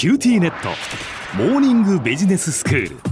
QTnet モーニングビジネススクール。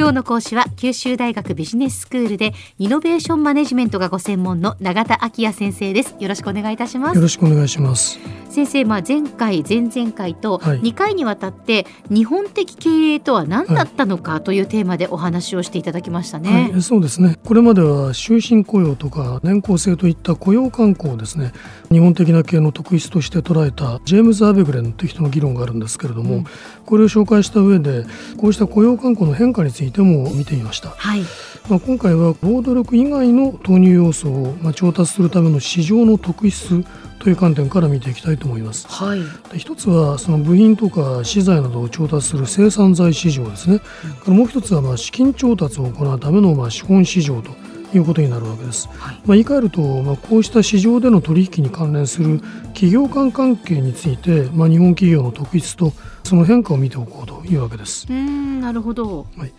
今日の講師は九州大学ビジネススクールでイノベーションマネジメントがご専門の永田晃也先生です。よろしくお願いいたします。よろしくお願いします。先生、まあ、前回前々回と2回にわたって日本的経営とは何だったのかというテーマでお話をしていただきましたね、はい、そうですね。これまでは終身雇用とか年功制といった雇用慣行をですね。日本的な経営の特質として捉えたジェームズ・アベグレンという人の議論があるんですけれども、うん、これを紹介した上でこうした雇用慣行の変化についても見てみました、はい、まあ、今回は労働力以外の投入要素をまあ調達するための市場の特質という観点から見ていきたいと思います。はい、一つはその部品とか資材などを調達する生産材市場ですね。うん、もう一つはまあ資金調達を行うためのまあ資本市場ということになるわけです。はい、まあ、言い換えると、まあ、こうした市場での取引に関連する企業間関係について、まあ、日本企業の特質とその変化を見ておこうというわけです。うんなるほど、はいで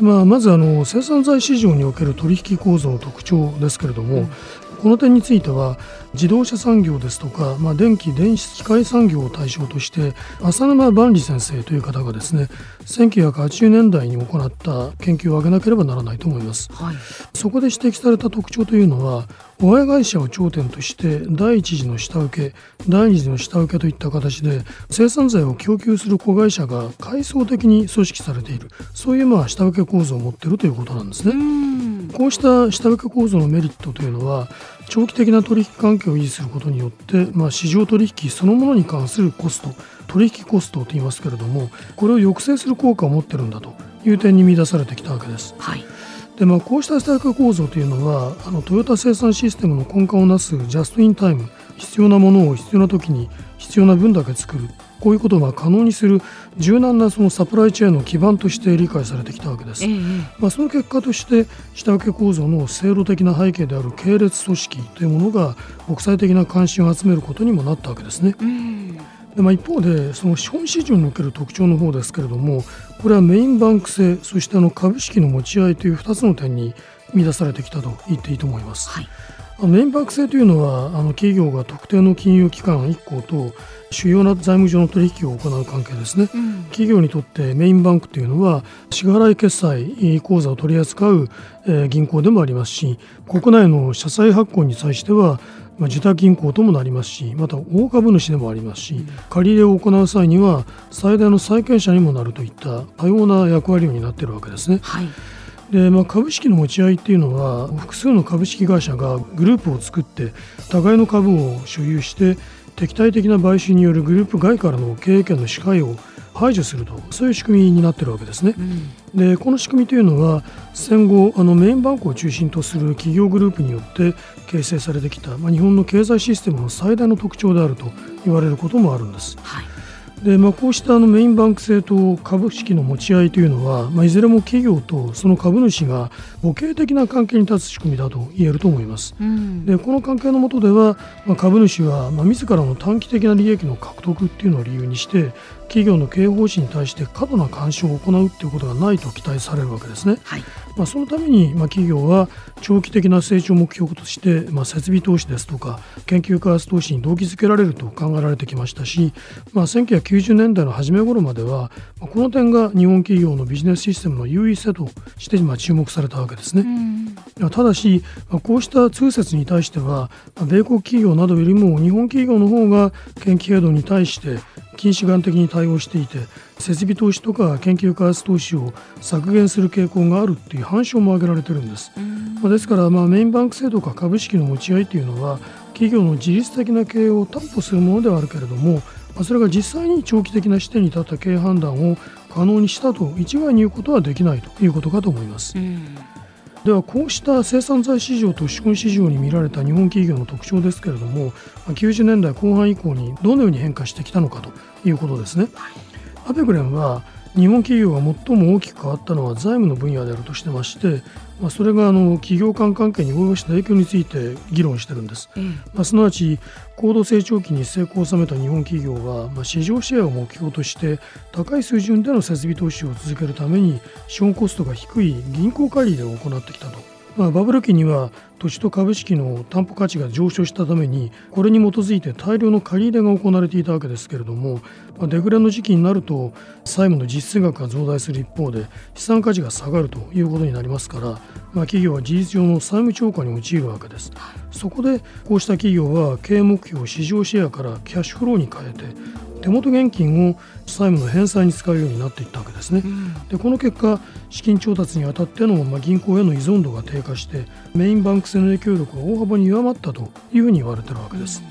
まあ、まずあの生産財市場における取引構造の特徴ですけれども、うん、この点については自動車産業ですとか、まあ、電気電子機械産業を対象として浅沼万里先生という方がですね1980年代に行った研究を挙げなければならないと思います、はい、そこで指摘された特徴というのは親会社を頂点として第一次の下請け第二次の下請けといった形で生産材を供給する子会社が階層的に組織されている。そういうまあ下請け構造を持っているということなんですね。こうした下請け構造のメリットというのは長期的な取引関係を維持することによって、まあ、市場取引そのものに関するコスト取引コストと言いますけれどもこれを抑制する効果を持っているんだという点に見出されてきたわけです。はいでまあ、こうした下請け構造というのはあのトヨタ生産システムの根幹をなすジャスト・イン・タイム必要なものを必要な時に必要な分だけ作るこういうことを可能にする柔軟なそのサプライチェーンの基盤として理解されてきたわけです。えまあ、その結果として下請け構造の制度的な背景である系列組織というものが国際的な関心を集めることにもなったわけですね。でまあ、一方でその資本市場における特徴の方ですけれどもこれはメインバンク制そしてあの株式の持ち合いという2つの点に見出されてきたと言っていいと思います。はいメインバンク制というのはあの企業が特定の金融機関1行と主要な財務上の取引を行う関係ですね、うん、企業にとってメインバンクというのは支払い決済口座を取り扱う、えー、銀行でもありますし国内の社債発行に際してはまあ、受託銀行ともなりますしまた大株主でもありますし借り入れを行う際には最大の債権者にもなるといった多様な役割を担っているわけですね。はいでまあ、株式の持ち合いっていうのは複数の株式会社がグループを作って互いの株を所有して敵対的な買収によるグループ外からの経営権の支配を排除するとそういう仕組みになっているわけですね。うん、でこの仕組みというのは戦後あのメインバンクを中心とする企業グループによって形成されてきた、まあ、日本の経済システムの最大の特徴であると言われることもあるんです。はいでまあ、こうしたあのメインバンク制と株式の持ち合いというのは、まあ、いずれも企業とその株主が母系的な関係に立つ仕組みだと言えると思います。うん、でこの関係の下では、まあ、株主は、まあ、自らの短期的な利益の獲得っていうのを理由にして企業の経営方針に対して過度な干渉を行うということがないと期待されるわけですね。はいまあ、そのために、まあ、企業は長期的な成長目標として、まあ、設備投資ですとか研究開発投資に動機づけられると考えられてきましたし、まあ、1990年代の初め頃までは、まあ、この点が日本企業のビジネスシステムの優位性として、まあ、注目されたわけですね。ただし、まあ、こうした通説に対しては、まあ、米国企業などよりも日本企業の方が研究度に対して近視眼的に対応していて設備投資とか研究開発投資を削減する傾向があるっていう反証も挙げられてるんです。まあ、ですからまあメインバンク制度か株式の持ち合いというのは企業の自律的な経営を担保するものではあるけれども、まあ、それが実際に長期的な視点に立った経営判断を可能にしたと一概に言うことはできないということかと思います。ではこうした生産材市場と資本市場に見られた日本企業の特徴ですけれども90年代後半以降にどのように変化してきたのかということですね。アペグレンは日本企業が最も大きく変わったのは財務の分野であるとしてまして、まあ、それがあの企業間関係に及ぼした影響について議論してるんです、うん、まあ、すなわち高度成長期に成功を収めた日本企業は、まあ、市場シェアを目標として高い水準での設備投資を続けるために資本コストが低い銀行借り入れを行ってきたとまあ、バブル期には土地と株式の担保価値が上昇したためにこれに基づいて大量の借り入れが行われていたわけですけれども、まあ、デフレの時期になると債務の実質額が増大する一方で資産価値が下がるということになりますから、まあ、企業は事実上の債務超過に陥るわけです。そこでこうした企業は経営目標を市場シェアからキャッシュフローに変えて手元現金を債務の返済に使うようになっていったわけですね。でこの結果資金調達にあたっての、まあ、銀行への依存度が低下してメインバンク制の影響力が大幅に弱まったというふうに言われているわけです。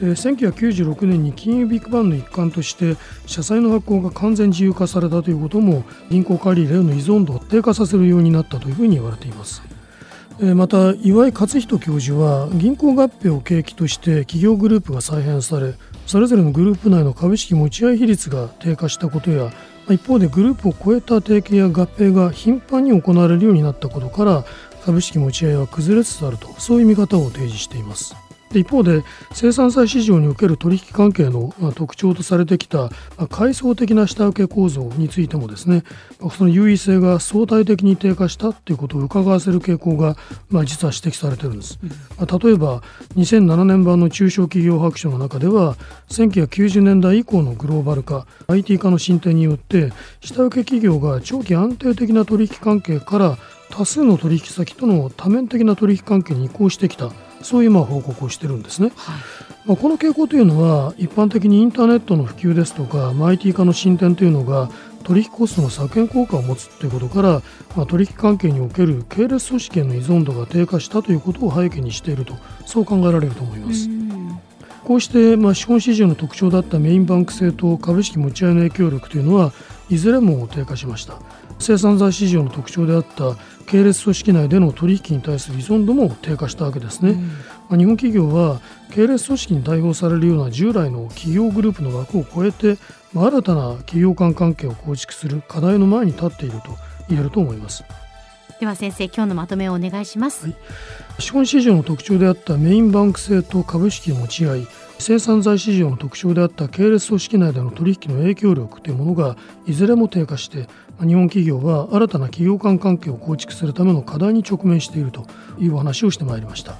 で1996年に金融ビッグバンの一環として社債の発行が完全自由化されたということも銀行借り入れへの依存度を低下させるようになったというふうに言われています。また岩井克人教授は銀行合併を契機として企業グループが再編されそれぞれのグループ内の株式持ち合い比率が低下したことや一方でグループを超えた提携や合併が頻繁に行われるようになったことから株式持ち合いは崩れつつあるとそういう見方を提示しています。で一方で生産債市場における取引関係の特徴とされてきた階層的な下請け構造についてもですねその優位性が相対的に低下したということを伺わせる傾向が、まあ、実は指摘されているんです、うん、例えば2007年版の中小企業白書の中では1990年代以降のグローバル化 IT 化の進展によって下請け企業が長期安定的な取引関係から多数の取引先との多面的な取引関係に移行してきたそういうまあ報告をしてるんですね、はい、まあ、この傾向というのは一般的にインターネットの普及ですとか IT 化の進展というのが取引コストの削減効果を持つということから、まあ、取引関係における系列組織への依存度が低下したということを背景にしているとそう考えられると思います。こうしてまあ資本市場の特徴だったメインバンク制と株式持ち合いの影響力というのはいずれも低下しました。生産材市場の特徴であった系列組織内での取引に対する依存度も低下したわけですね、うん、日本企業は系列組織に代表されるような従来の企業グループの枠を超えて新たな企業間関係を構築する課題の前に立っていると言えると思います。では先生今日のまとめをお願いします、はい、資本市場の特徴であったメインバンク制と株式持ち合い生産材市場の特徴であった系列組織内での取引の影響力というものがいずれも低下して日本企業は新たな企業間関係を構築するための課題に直面しているというお話をしてまいりました。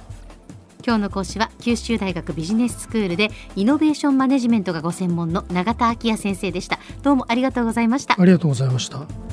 今日の講師は九州大学ビジネススクールでイノベーションマネジメントがご専門の永田昭也先生でした。どうもありがとうございました。ありがとうございました